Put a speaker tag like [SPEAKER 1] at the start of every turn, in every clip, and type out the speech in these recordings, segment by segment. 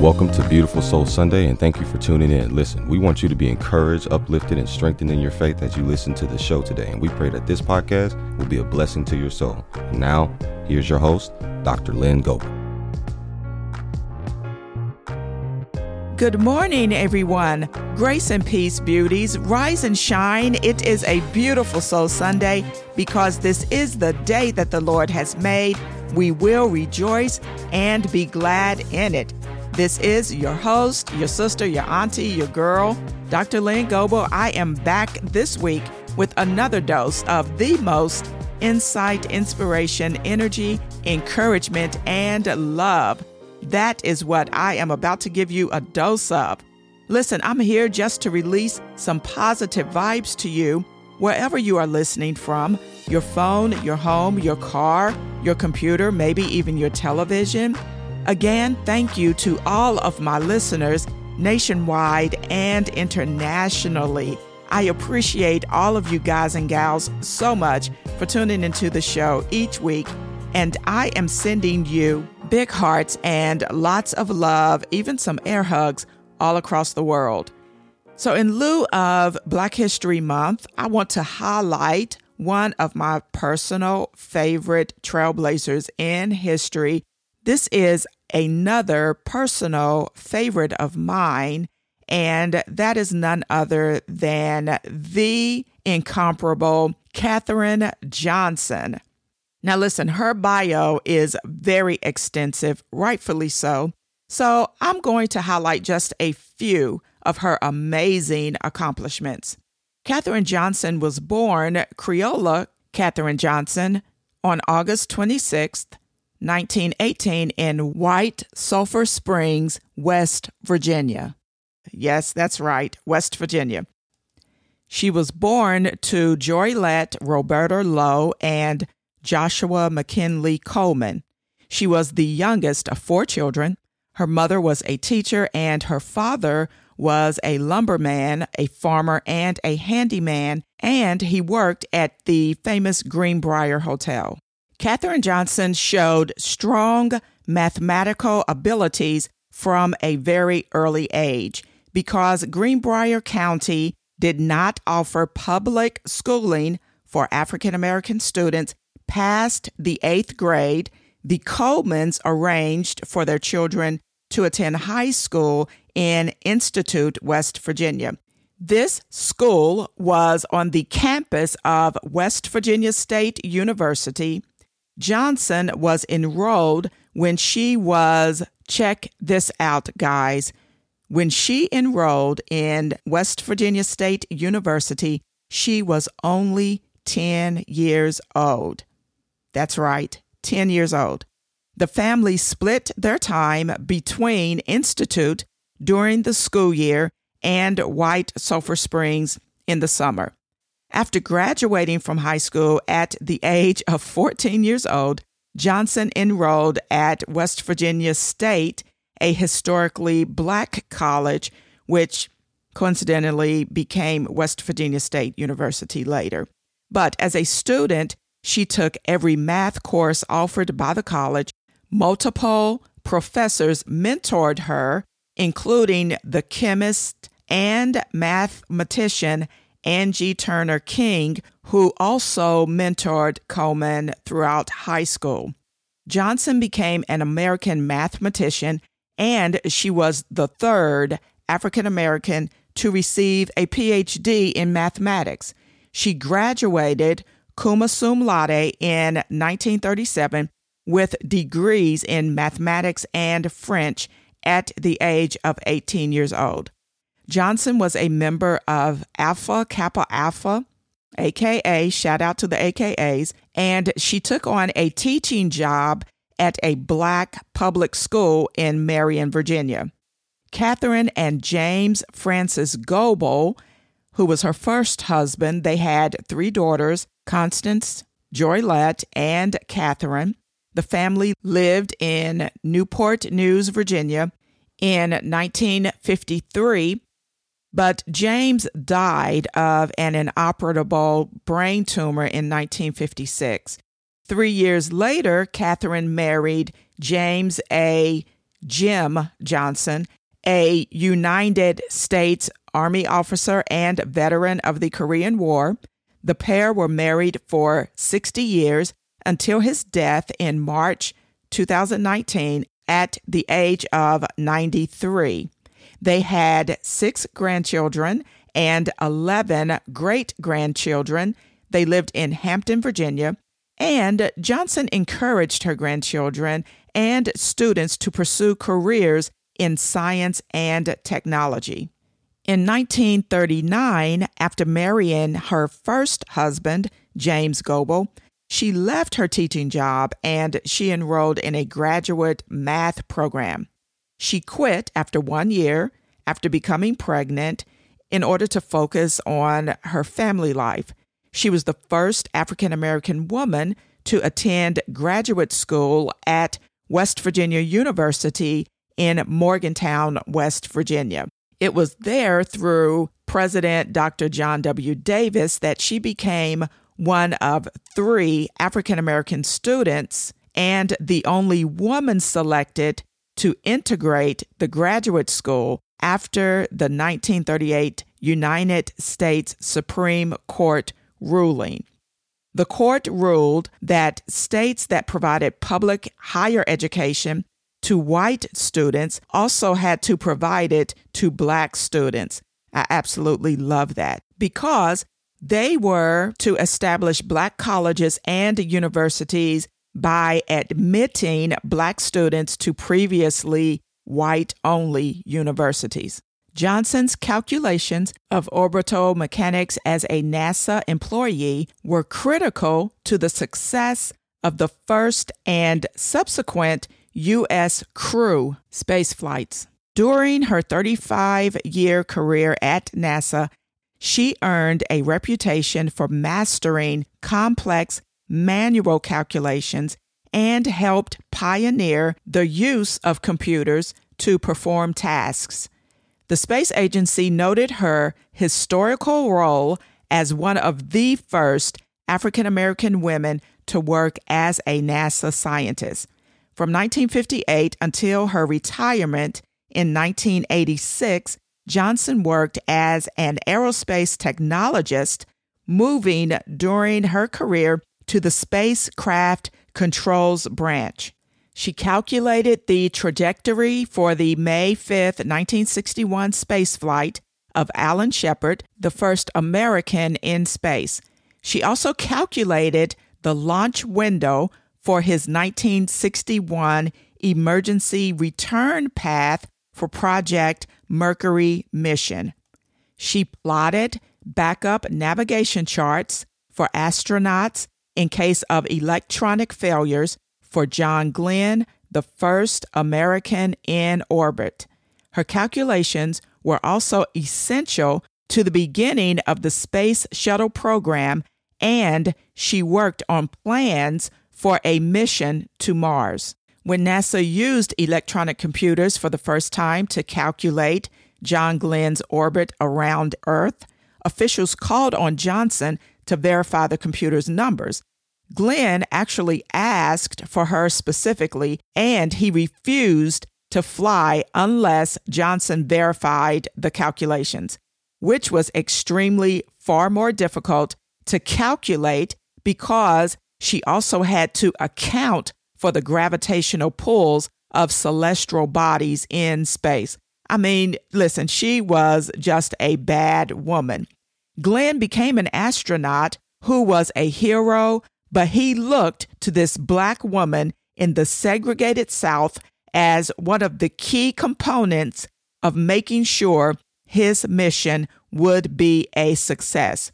[SPEAKER 1] Welcome to Beautiful Soul Sunday, and thank you for tuning in. Listen, we want you to be encouraged, uplifted, and strengthened in your faith as you listen to the show today. And we pray that this podcast will be a blessing to your soul. Now, here's your host, Dr. Lynn Goebel.
[SPEAKER 2] Good morning, everyone. Grace and peace, beauties. Rise and shine. It is a beautiful Soul Sunday because this is the day that the Lord has made. We will rejoice and be glad in it. This is your host, your sister, your auntie, your girl, Dr. Lynn Goebel. I am back this week with another dose of the most insight, inspiration, energy, encouragement, and love. That is what I am about to give you a dose of. Listen, I'm here just to release some positive vibes to you wherever you are listening from your phone, your home, your car, your computer, maybe even your television. Again, thank you to all of my listeners nationwide and internationally. I appreciate all of you guys and gals so much for tuning into the show each week, and I am sending you big hearts and lots of love, even some air hugs all across the world. So, in lieu of Black History Month, I want to highlight one of my personal favorite trailblazers in history. This is another personal favorite of mine, and that is none other than the incomparable Katherine Johnson. Now, listen, her bio is very extensive, rightfully so. So, I'm going to highlight just a few of her amazing accomplishments. Katherine Johnson was born Creola Katherine Johnson on August 26th, 1918 in White Sulphur Springs, West Virginia. Yes, that's right, West Virginia. She was born to Joylette Roberta Lowe and Joshua McKinley Coleman. She was the youngest of four children. Her mother was a teacher, and her father was a lumberman, a farmer, and a handyman, and he worked at the famous Greenbrier Hotel. Katherine Johnson showed strong mathematical abilities from a very early age because Greenbrier County did not offer public schooling for African American students past the eighth grade. The Colemans arranged for their children to attend high school in Institute, West Virginia. This school was on the campus of West Virginia State University Johnson was enrolled when she was, check this out, guys. When she enrolled in West Virginia State University, she was only 10 years old. That's right, 10 years old. The family split their time between Institute during the school year and White Sulphur Springs in the summer. After graduating from high school at the age of 14 years old, Johnson enrolled at West Virginia State, a historically black college, which coincidentally became West Virginia State University later. But as a student, she took every math course offered by the college. Multiple professors mentored her, including the chemist and mathematician Angie Turner King, who also mentored Coleman throughout high school. Johnson became an American mathematician, and she was the third African American to receive a PhD in mathematics. She graduated cum laude in 1937 with degrees in mathematics and French at the age of 18 years old. Johnson was a member of Alpha Kappa Alpha, aka shout out to the AKAs, and she took on a teaching job at a black public school in Marion, Virginia. Catherine and James Francis Goble, who was her first husband, they had three daughters, Constance, Joylette, and Catherine. The family lived in Newport News, Virginia. In 1953, but James died of an inoperable brain tumor in 1956. Three years later, Catherine married James A. Jim Johnson, a United States Army officer and veteran of the Korean War. The pair were married for 60 years until his death in March 2019 at the age of 93. They had six grandchildren and 11 great grandchildren. They lived in Hampton, Virginia, and Johnson encouraged her grandchildren and students to pursue careers in science and technology. In 1939, after marrying her first husband, James Goble, she left her teaching job and she enrolled in a graduate math program. She quit after one year after becoming pregnant in order to focus on her family life. She was the first African American woman to attend graduate school at West Virginia University in Morgantown, West Virginia. It was there through President Dr. John W. Davis that she became one of three African American students and the only woman selected to integrate the graduate school after the 1938 United States Supreme Court ruling. The court ruled that states that provided public higher education to white students also had to provide it to black students. I absolutely love that because they were to establish black colleges and universities by admitting black students to previously white only universities. Johnson's calculations of orbital mechanics as a NASA employee were critical to the success of the first and subsequent U.S. crew space flights. During her 35 year career at NASA, she earned a reputation for mastering complex manual calculations and helped pioneer the use of computers to perform tasks. The space agency noted her historical role as one of the first African American women to work as a NASA scientist. From 1958 until her retirement in 1986, Johnson worked as an aerospace technologist, moving during her career to the spacecraft controls branch. She calculated the trajectory for the May 5, 1961 spaceflight of Alan Shepard, the first American in space. She also calculated the launch window for his 1961 emergency return path for Project Mercury mission. She plotted backup navigation charts for astronauts in case of electronic failures for John Glenn, the first American in orbit. Her calculations were also essential to the beginning of the Space Shuttle program, and she worked on plans for a mission to Mars. When NASA used electronic computers for the first time to calculate John Glenn's orbit around Earth, officials called on Johnson to verify the computer's numbers. Glenn actually asked for her specifically, and he refused to fly unless Johnson verified the calculations, which was extremely far more difficult to calculate because she also had to account for the gravitational pulls of celestial bodies in space. I mean, listen, she was just a bad woman. Glenn became an astronaut who was a hero, but he looked to this black woman in the segregated South as one of the key components of making sure his mission would be a success.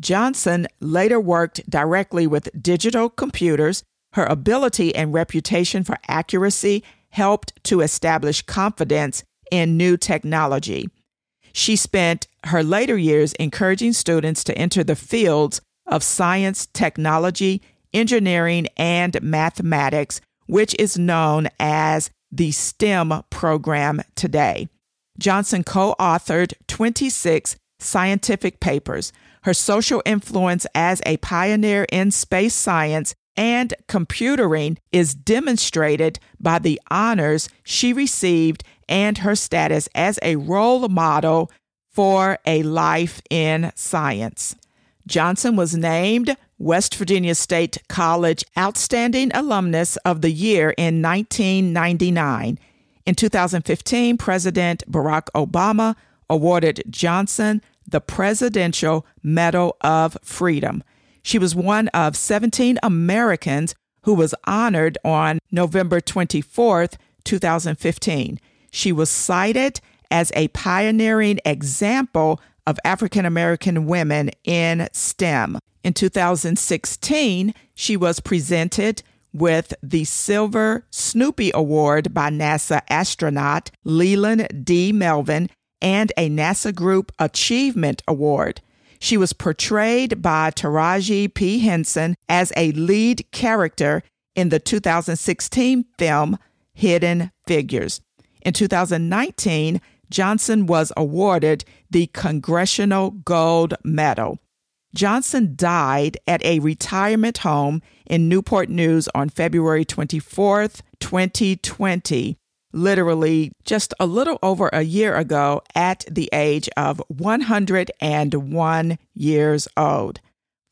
[SPEAKER 2] Johnson later worked directly with digital computers her ability and reputation for accuracy helped to establish confidence in new technology. She spent her later years encouraging students to enter the fields of science, technology, engineering, and mathematics, which is known as the STEM program today. Johnson co authored 26 scientific papers. Her social influence as a pioneer in space science and computering is demonstrated by the honors she received and her status as a role model for a life in science. Johnson was named West Virginia State College Outstanding Alumnus of the Year in 1999. In 2015, President Barack Obama awarded Johnson the Presidential Medal of Freedom. She was one of 17 Americans who was honored on November 24, 2015. She was cited as a pioneering example of African American women in STEM. In 2016, she was presented with the Silver Snoopy Award by NASA astronaut Leland D. Melvin and a NASA Group Achievement Award. She was portrayed by Taraji P. Henson as a lead character in the 2016 film Hidden Figures. In 2019, Johnson was awarded the Congressional Gold Medal. Johnson died at a retirement home in Newport News on February 24th, 2020, literally just a little over a year ago at the age of 101 years old.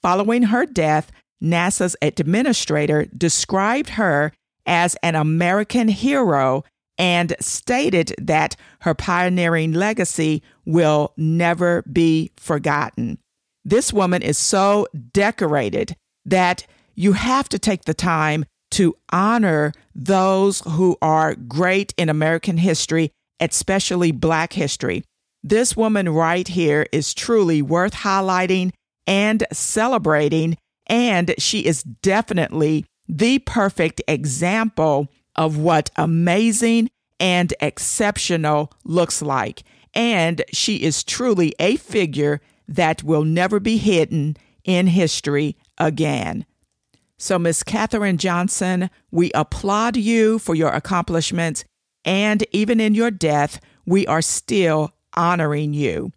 [SPEAKER 2] Following her death, NASA's administrator described her as an American hero and stated that her pioneering legacy will never be forgotten. This woman is so decorated that you have to take the time to honor those who are great in American history, especially Black history. This woman right here is truly worth highlighting and celebrating, and she is definitely the perfect example of what amazing and exceptional looks like. And she is truly a figure that will never be hidden in history again. So, Miss Katherine Johnson, we applaud you for your accomplishments, and even in your death, we are still honoring you.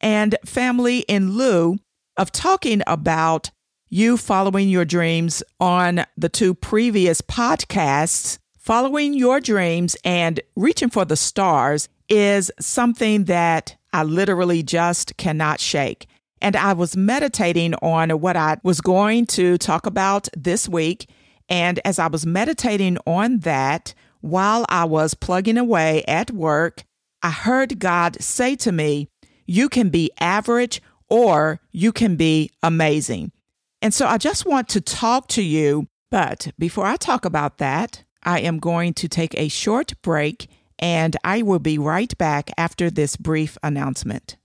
[SPEAKER 2] And, family, in lieu of talking about you following your dreams on the two previous podcasts, following your dreams and reaching for the stars is something that I literally just cannot shake. And I was meditating on what I was going to talk about this week. And as I was meditating on that, while I was plugging away at work, I heard God say to me, You can be average or you can be amazing. And so I just want to talk to you. But before I talk about that, I am going to take a short break and I will be right back after this brief announcement.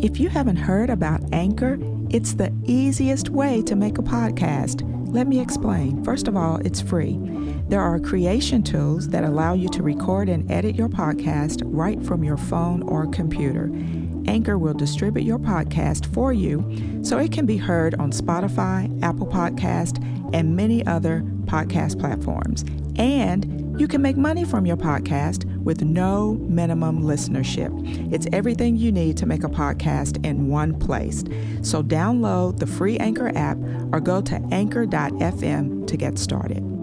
[SPEAKER 2] If you haven't heard about Anchor, it's the easiest way to make a podcast. Let me explain. First of all, it's free. There are creation tools that allow you to record and edit your podcast right from your phone or computer. Anchor will distribute your podcast for you so it can be heard on Spotify, Apple Podcast, and many other podcast platforms. And you can make money from your podcast with no minimum listenership. It's everything you need to make a podcast in one place. So download the free Anchor app or go to anchor.fm to get started.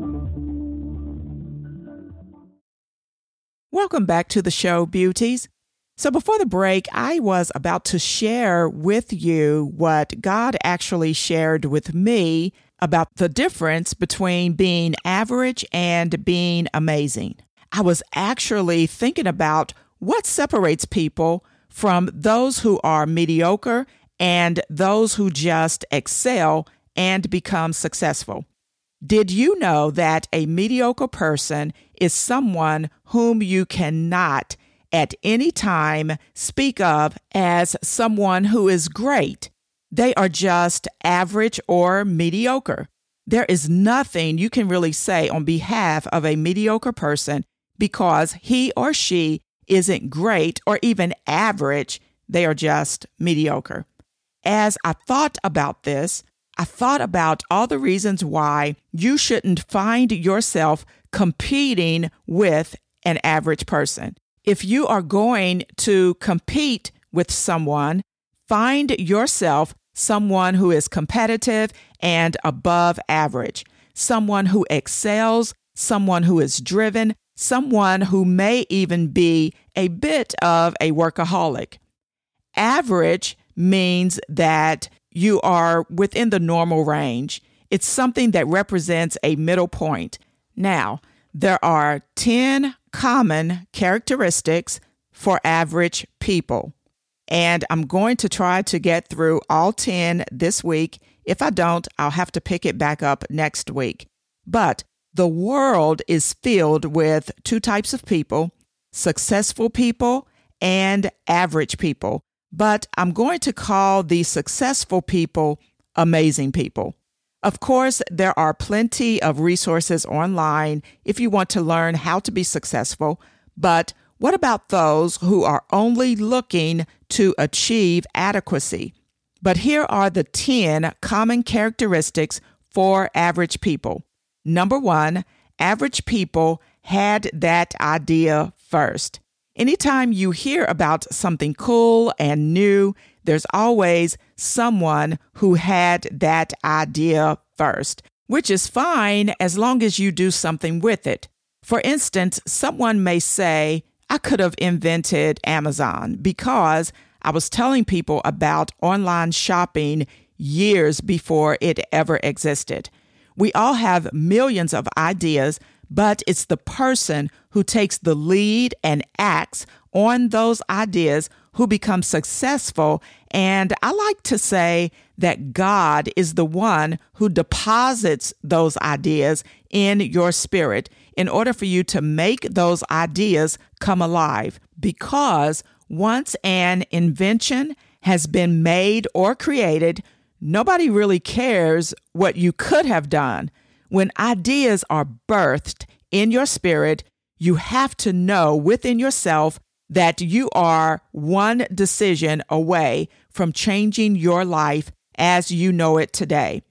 [SPEAKER 2] Welcome back to the show, beauties. So, before the break, I was about to share with you what God actually shared with me about the difference between being average and being amazing. I was actually thinking about what separates people from those who are mediocre and those who just excel and become successful. Did you know that a mediocre person is someone whom you cannot at any time speak of as someone who is great they are just average or mediocre. There is nothing you can really say on behalf of a mediocre person because he or she isn't great or even average. They are just mediocre. As I thought about this, I thought about all the reasons why you shouldn't find yourself competing with an average person. If you are going to compete with someone, find yourself someone who is competitive and above average, someone who excels, someone who is driven, someone who may even be a bit of a workaholic. Average means that you are within the normal range. It's something that represents a middle point. Now, there are 10 common characteristics for average people. And I'm going to try to get through all 10 this week. If I don't, I'll have to pick it back up next week. But the world is filled with two types of people successful people and average people. But I'm going to call the successful people amazing people. Of course, there are plenty of resources online if you want to learn how to be successful, but what about those who are only looking to achieve adequacy? But here are the 10 common characteristics for average people. Number one, average people had that idea first. Anytime you hear about something cool and new, there's always someone who had that idea first, which is fine as long as you do something with it. For instance, someone may say, I could have invented Amazon because I was telling people about online shopping years before it ever existed. We all have millions of ideas, but it's the person who takes the lead and acts on those ideas who become successful. And I like to say that God is the one who deposits those ideas in your spirit in order for you to make those ideas come alive. Because once an invention has been made or created, nobody really cares what you could have done. When ideas are birthed in your spirit, you have to know within yourself that you are one decision away from changing your life as you know it today.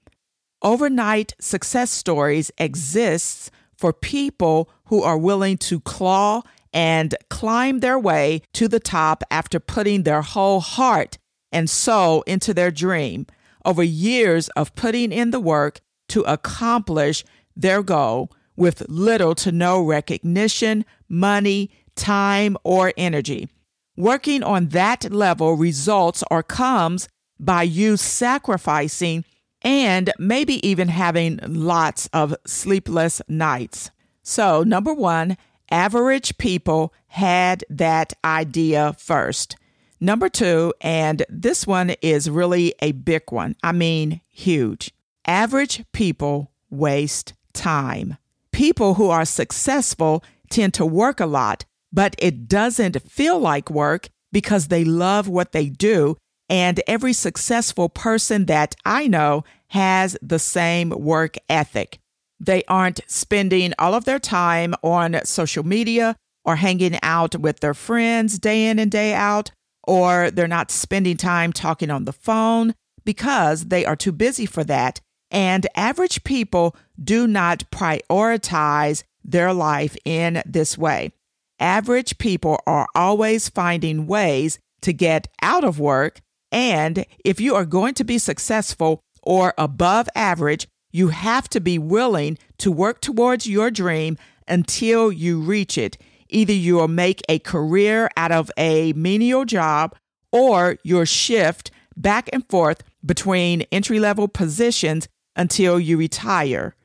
[SPEAKER 2] Overnight success stories exists for people who are willing to claw and climb their way to the top after putting their whole heart and soul into their dream over years of putting in the work to accomplish their goal with little to no recognition, money, time, or energy. Working on that level results or comes by you sacrificing and maybe even having lots of sleepless nights. So, number one, average people had that idea first. Number two, and this one is really a big one, I mean, huge. Average people waste time. People who are successful tend to work a lot, but it doesn't feel like work because they love what they do. And every successful person that I know has the same work ethic. They aren't spending all of their time on social media or hanging out with their friends day in and day out, or they're not spending time talking on the phone because they are too busy for that. And average people do not prioritize their life in this way. Average people are always finding ways to get out of work. And if you are going to be successful or above average, you have to be willing to work towards your dream until you reach it. Either you'll make a career out of a menial job or you'll shift back and forth between entry level positions until you retire.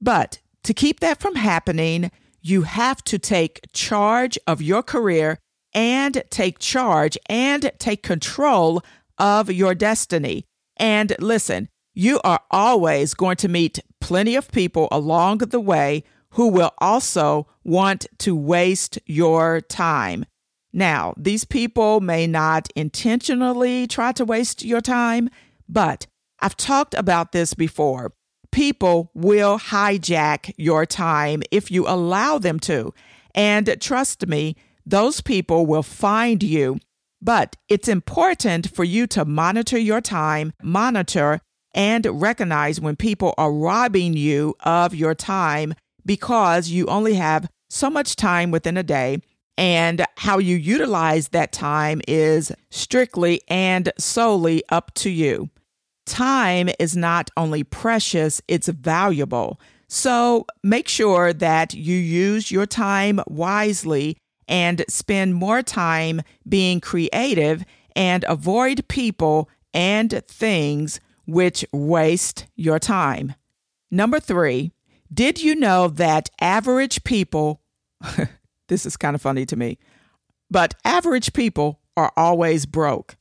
[SPEAKER 2] But to keep that from happening, you have to take charge of your career and take charge and take control of your destiny. And listen, you are always going to meet plenty of people along the way who will also want to waste your time. Now, these people may not intentionally try to waste your time, but I've talked about this before. People will hijack your time if you allow them to. And trust me, those people will find you. But it's important for you to monitor your time, monitor and recognize when people are robbing you of your time because you only have so much time within a day. And how you utilize that time is strictly and solely up to you. Time is not only precious, it's valuable. So make sure that you use your time wisely and spend more time being creative and avoid people and things which waste your time. Number three, did you know that average people, this is kind of funny to me, but average people are always broke?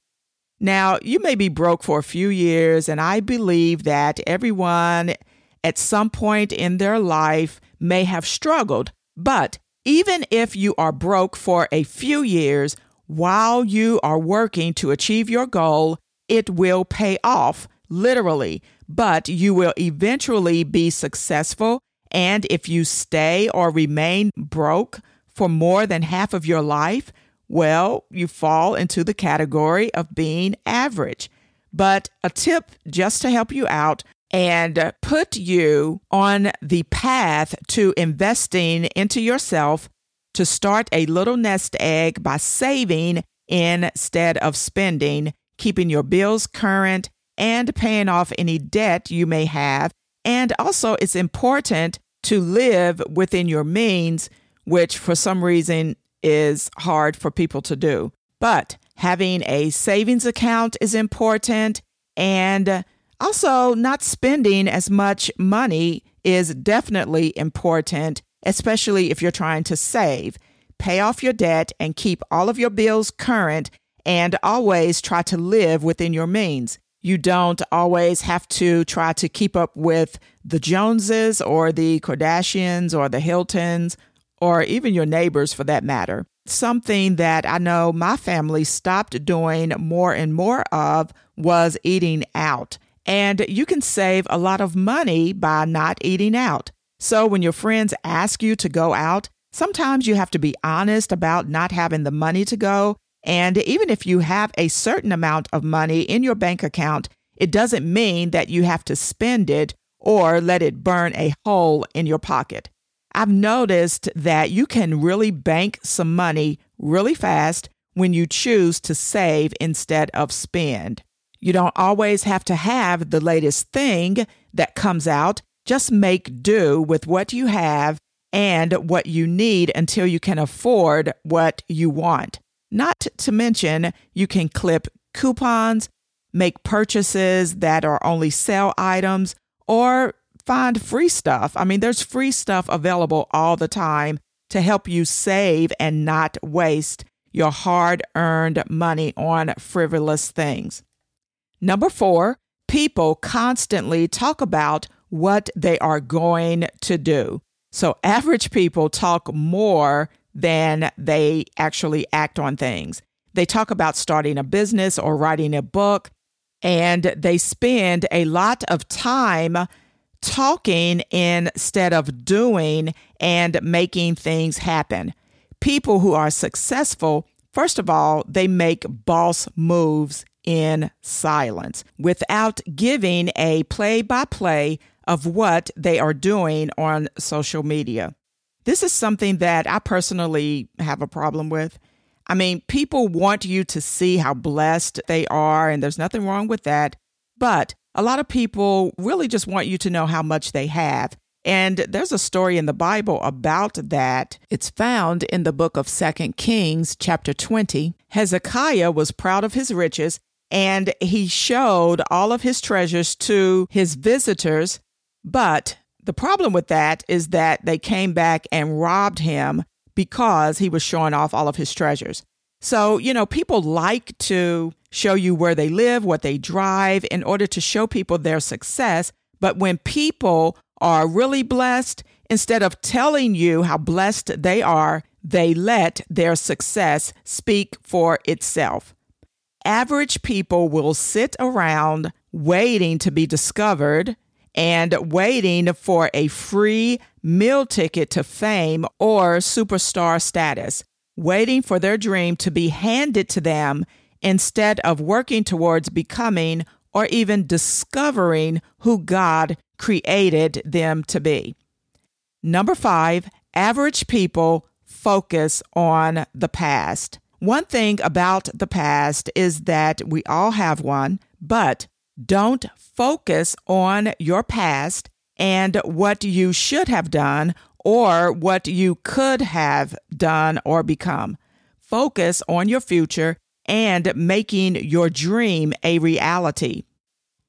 [SPEAKER 2] Now, you may be broke for a few years, and I believe that everyone at some point in their life may have struggled. But even if you are broke for a few years while you are working to achieve your goal, it will pay off, literally. But you will eventually be successful. And if you stay or remain broke for more than half of your life, well, you fall into the category of being average. But a tip just to help you out and put you on the path to investing into yourself to start a little nest egg by saving instead of spending, keeping your bills current, and paying off any debt you may have. And also, it's important to live within your means, which for some reason is hard for people to do. But having a savings account is important and also not spending as much money is definitely important, especially if you're trying to save. Pay off your debt and keep all of your bills current and always try to live within your means. You don't always have to try to keep up with the Joneses or the Kardashians or the Hiltons or even your neighbors for that matter. Something that I know my family stopped doing more and more of was eating out. And you can save a lot of money by not eating out. So when your friends ask you to go out, sometimes you have to be honest about not having the money to go. And even if you have a certain amount of money in your bank account, it doesn't mean that you have to spend it or let it burn a hole in your pocket. I've noticed that you can really bank some money really fast when you choose to save instead of spend. You don't always have to have the latest thing that comes out. Just make do with what you have and what you need until you can afford what you want. Not to mention, you can clip coupons, make purchases that are only sale items, or find free stuff. I mean, there's free stuff available all the time to help you save and not waste your hard earned money on frivolous things. Number four, people constantly talk about what they are going to do. So, average people talk more than they actually act on things. They talk about starting a business or writing a book, and they spend a lot of time talking instead of doing and making things happen. People who are successful, first of all, they make boss moves in silence without giving a play by play of what they are doing on social media. This is something that I personally have a problem with. I mean, people want you to see how blessed they are, and there's nothing wrong with that. But a lot of people really just want you to know how much they have. And there's a story in the Bible about that. It's found in the book of Second Kings, chapter 20. Hezekiah was proud of his riches and he showed all of his treasures to his visitors. But the problem with that is that they came back and robbed him because he was showing off all of his treasures. So, you know, people like to show you where they live, what they drive in order to show people their success. But when people are really blessed, instead of telling you how blessed they are, they let their success speak for itself. Average people will sit around waiting to be discovered and waiting for a free meal ticket to fame or superstar status, waiting for their dream to be handed to them instead of working towards becoming or even discovering who God created them to be. Number five, average people focus on the past. One thing about the past is that we all have one, but Don't focus on your past and what you should have done or what you could have done or become. Focus on your future and making your dream a reality.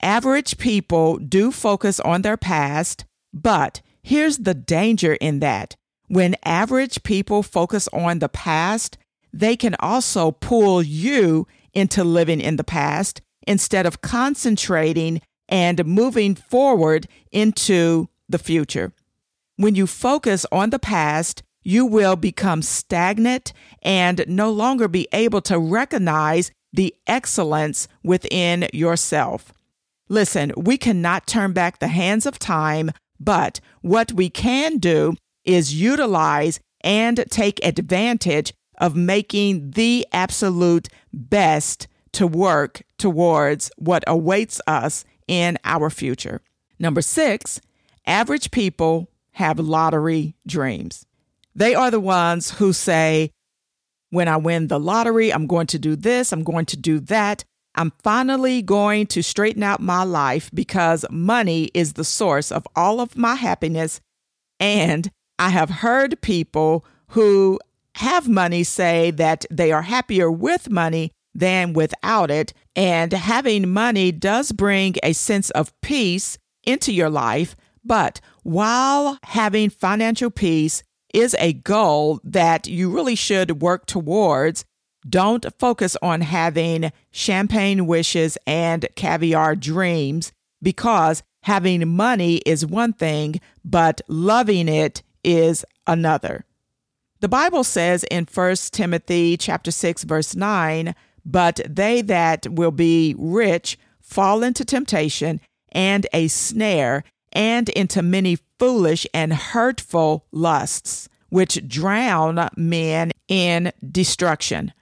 [SPEAKER 2] Average people do focus on their past, but here's the danger in that. When average people focus on the past, they can also pull you into living in the past instead of concentrating and moving forward into the future. When you focus on the past, you will become stagnant and no longer be able to recognize the excellence within yourself. Listen, we cannot turn back the hands of time, but what we can do is utilize and take advantage of making the absolute best to work towards what awaits us in our future. Number six, average people have lottery dreams. They are the ones who say, when I win the lottery, I'm going to do this, I'm going to do that. I'm finally going to straighten out my life because money is the source of all of my happiness. And I have heard people who have money say that they are happier with money than without it. And having money does bring a sense of peace into your life. But while having financial peace is a goal that you really should work towards, don't focus on having champagne wishes and caviar dreams because having money is one thing, but loving it is another. The Bible says in 1 Timothy chapter 6 verse 9, but they that will be rich fall into temptation and a snare and into many foolish and hurtful lusts, which drown men in destruction.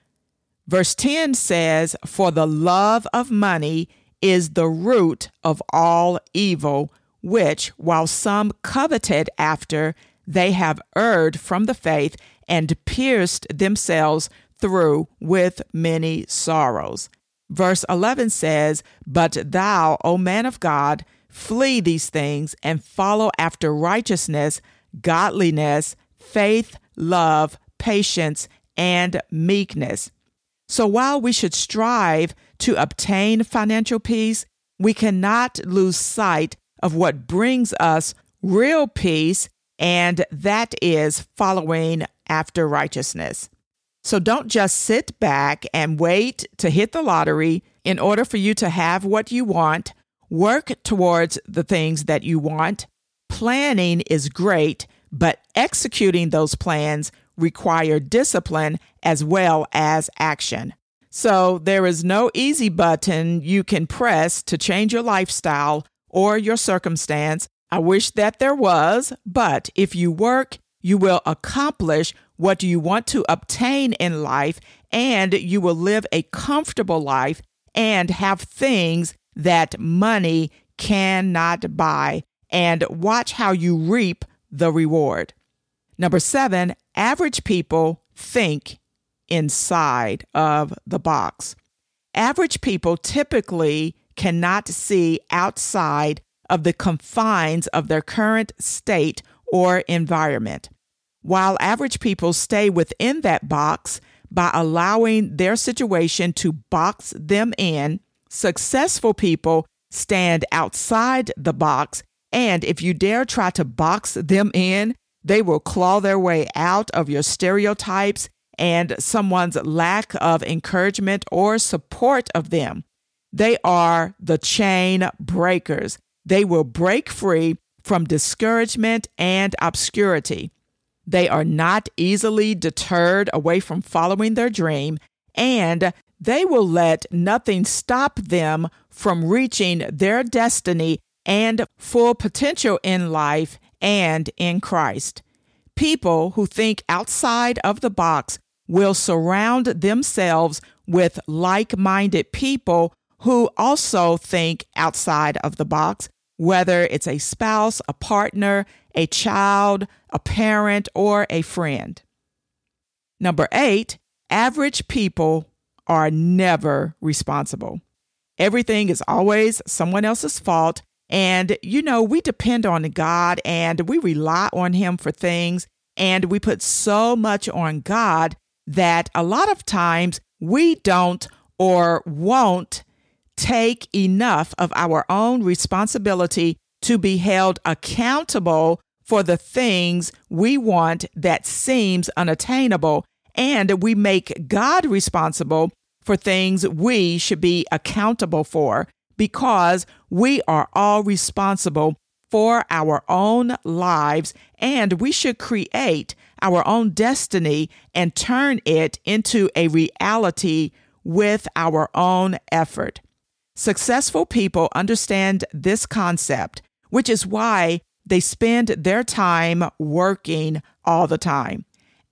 [SPEAKER 2] Verse 10 says, For the love of money is the root of all evil, which, while some coveted after, they have erred from the faith and pierced themselves through with many sorrows. Verse 11 says, But thou, O man of God, flee these things and follow after righteousness, godliness, faith, love, patience, and meekness. So while we should strive to obtain financial peace, we cannot lose sight of what brings us real peace and that is following after righteousness. So don't just sit back and wait to hit the lottery in order for you to have what you want. Work towards the things that you want. Planning is great, but executing those plans require discipline as well as action. So there is no easy button you can press to change your lifestyle or your circumstance I wish that there was, but if you work, you will accomplish what you want to obtain in life and you will live a comfortable life and have things that money cannot buy and watch how you reap the reward. Number seven, average people think inside of the box. Average people typically cannot see outside of the confines of their current state or environment. While average people stay within that box by allowing their situation to box them in, successful people stand outside the box, and if you dare try to box them in, they will claw their way out of your stereotypes and someone's lack of encouragement or support of them. They are the chain breakers. They will break free from discouragement and obscurity. They are not easily deterred away from following their dream, and they will let nothing stop them from reaching their destiny and full potential in life and in Christ. People who think outside of the box will surround themselves with like minded people who also think outside of the box, whether it's a spouse, a partner, a child, a parent, or a friend. Number eight, average people are never responsible. Everything is always someone else's fault. And, you know, we depend on God and we rely on Him for things. And we put so much on God that a lot of times we don't or won't take enough of our own responsibility to be held accountable for the things we want that seems unattainable and we make God responsible for things we should be accountable for because we are all responsible for our own lives and we should create our own destiny and turn it into a reality with our own effort. Successful people understand this concept, which is why they spend their time working all the time.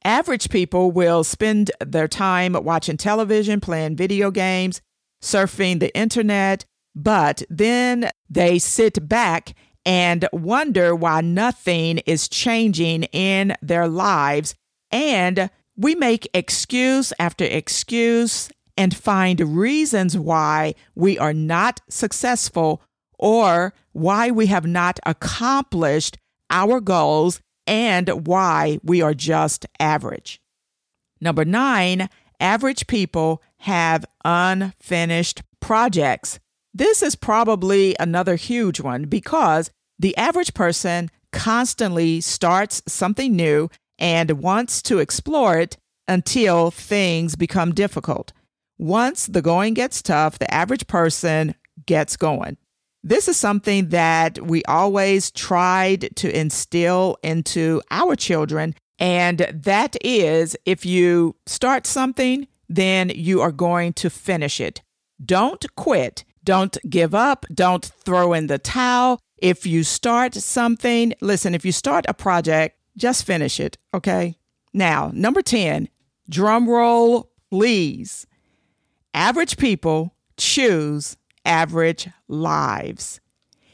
[SPEAKER 2] Average people will spend their time watching television, playing video games, surfing the internet, but then they sit back and wonder why nothing is changing in their lives. And we make excuse after excuse and find reasons why we are not successful or why we have not accomplished our goals and why we are just average. Number nine, average people have unfinished projects. This is probably another huge one because the average person constantly starts something new and wants to explore it until things become difficult. Once the going gets tough, the average person gets going. This is something that we always tried to instill into our children. And that is if you start something, then you are going to finish it. Don't quit. Don't give up. Don't throw in the towel. If you start something, listen, if you start a project, just finish it. Okay. Now, number 10, drum roll, please. Average people choose average lives.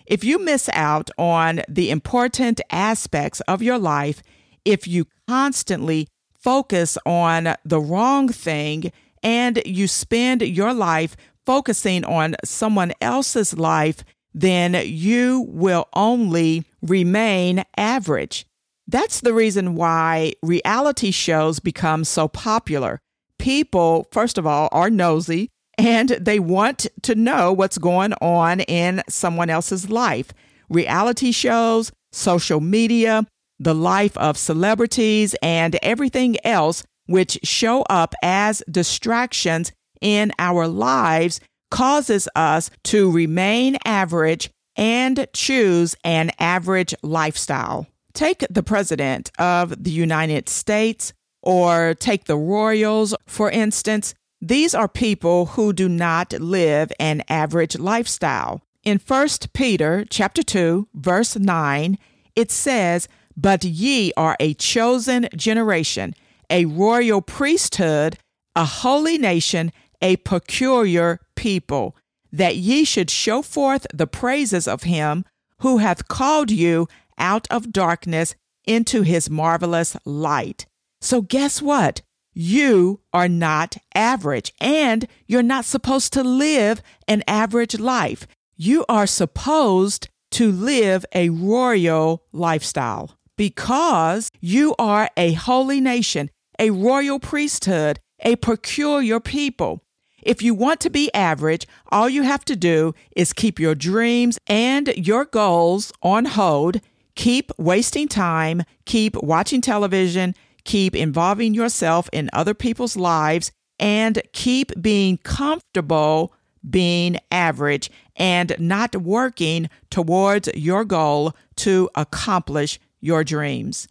[SPEAKER 2] If you miss out on the important aspects of your life, if you constantly focus on the wrong thing and you spend your life focusing on someone else's life, then you will only remain average. That's the reason why reality shows become so popular. People, first of all, are nosy and they want to know what's going on in someone else's life. Reality shows, social media, the life of celebrities, and everything else which show up as distractions in our lives causes us to remain average and choose an average lifestyle. Take the President of the United States or take the Royals, for instance. These are people who do not live an average lifestyle. In 1 Peter chapter 2 verse 9, it says, "But ye are a chosen generation, a royal priesthood, a holy nation, a peculiar people, that ye should show forth the praises of him who hath called you out of darkness into his marvelous light." So guess what? You are not average and you're not supposed to live an average life. You are supposed to live a royal lifestyle because you are a holy nation, a royal priesthood, a peculiar people. If you want to be average, all you have to do is keep your dreams and your goals on hold, keep wasting time, keep watching television, keep involving yourself in other people's lives, and keep being comfortable being average and not working towards your goal to accomplish your dreams.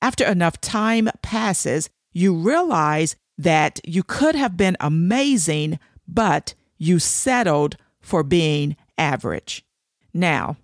[SPEAKER 2] After enough time passes, you realize that you could have been amazing, but you settled for being average. Now,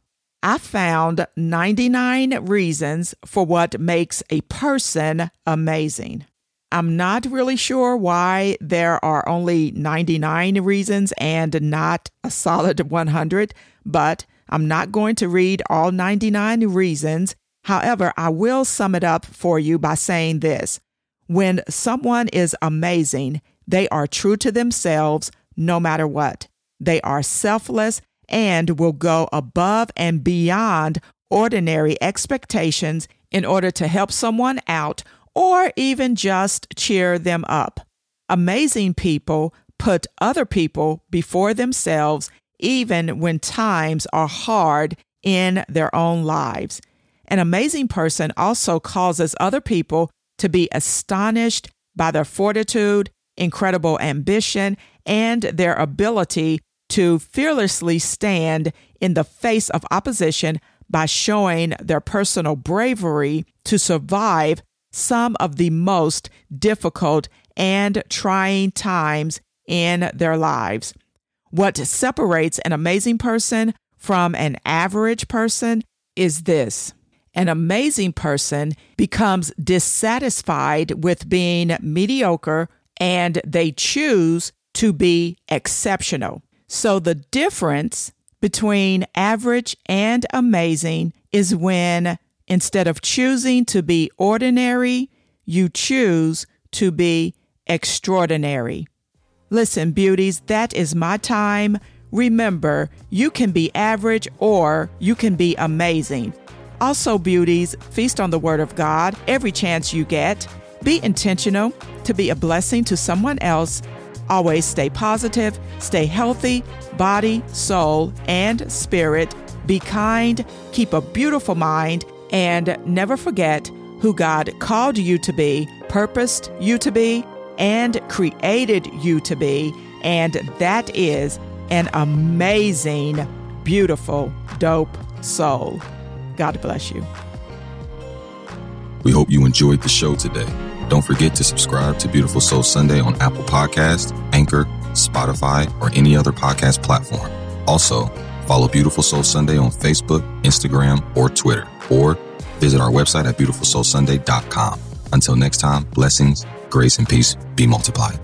[SPEAKER 2] I found 99 reasons for what makes a person amazing. I'm not really sure why there are only 99 reasons and not a solid 100, but I'm not going to read all 99 reasons. However, I will sum it up for you by saying this when someone is amazing, they are true to themselves no matter what. they are selfless and will go above and beyond ordinary expectations in order to help someone out or even just cheer them up. Amazing people put other people before themselves even when times are hard in their own lives. An amazing person also causes other people to be astonished by their fortitude, incredible ambition, and their ability to fearlessly stand in the face of opposition by showing their personal bravery to survive some of the most difficult and trying times in their lives. What separates an amazing person from an average person is this an amazing person becomes dissatisfied with being mediocre and they choose to be exceptional. So the difference between average and amazing is when instead of choosing to be ordinary, you choose to be extraordinary. Listen, beauties, that is my time. Remember, you can be average or you can be amazing. Also, beauties, feast on the Word of God every chance you get. Be intentional to be a blessing to someone else. Always stay positive, stay healthy, body, soul, and spirit. Be kind, keep a beautiful mind, and never forget who God called you to be, purposed you to be, and created you to be. And that is an amazing, beautiful, dope soul. God bless you.
[SPEAKER 1] We hope you enjoyed the show today. Don't forget to subscribe to Beautiful Soul Sunday on Apple Podcast, Anchor, Spotify, or any other podcast platform. Also, follow Beautiful Soul Sunday on Facebook, Instagram, or Twitter, or visit our website at beautifulsoulsunday.com. Until next time, blessings, grace, and peace be multiplied.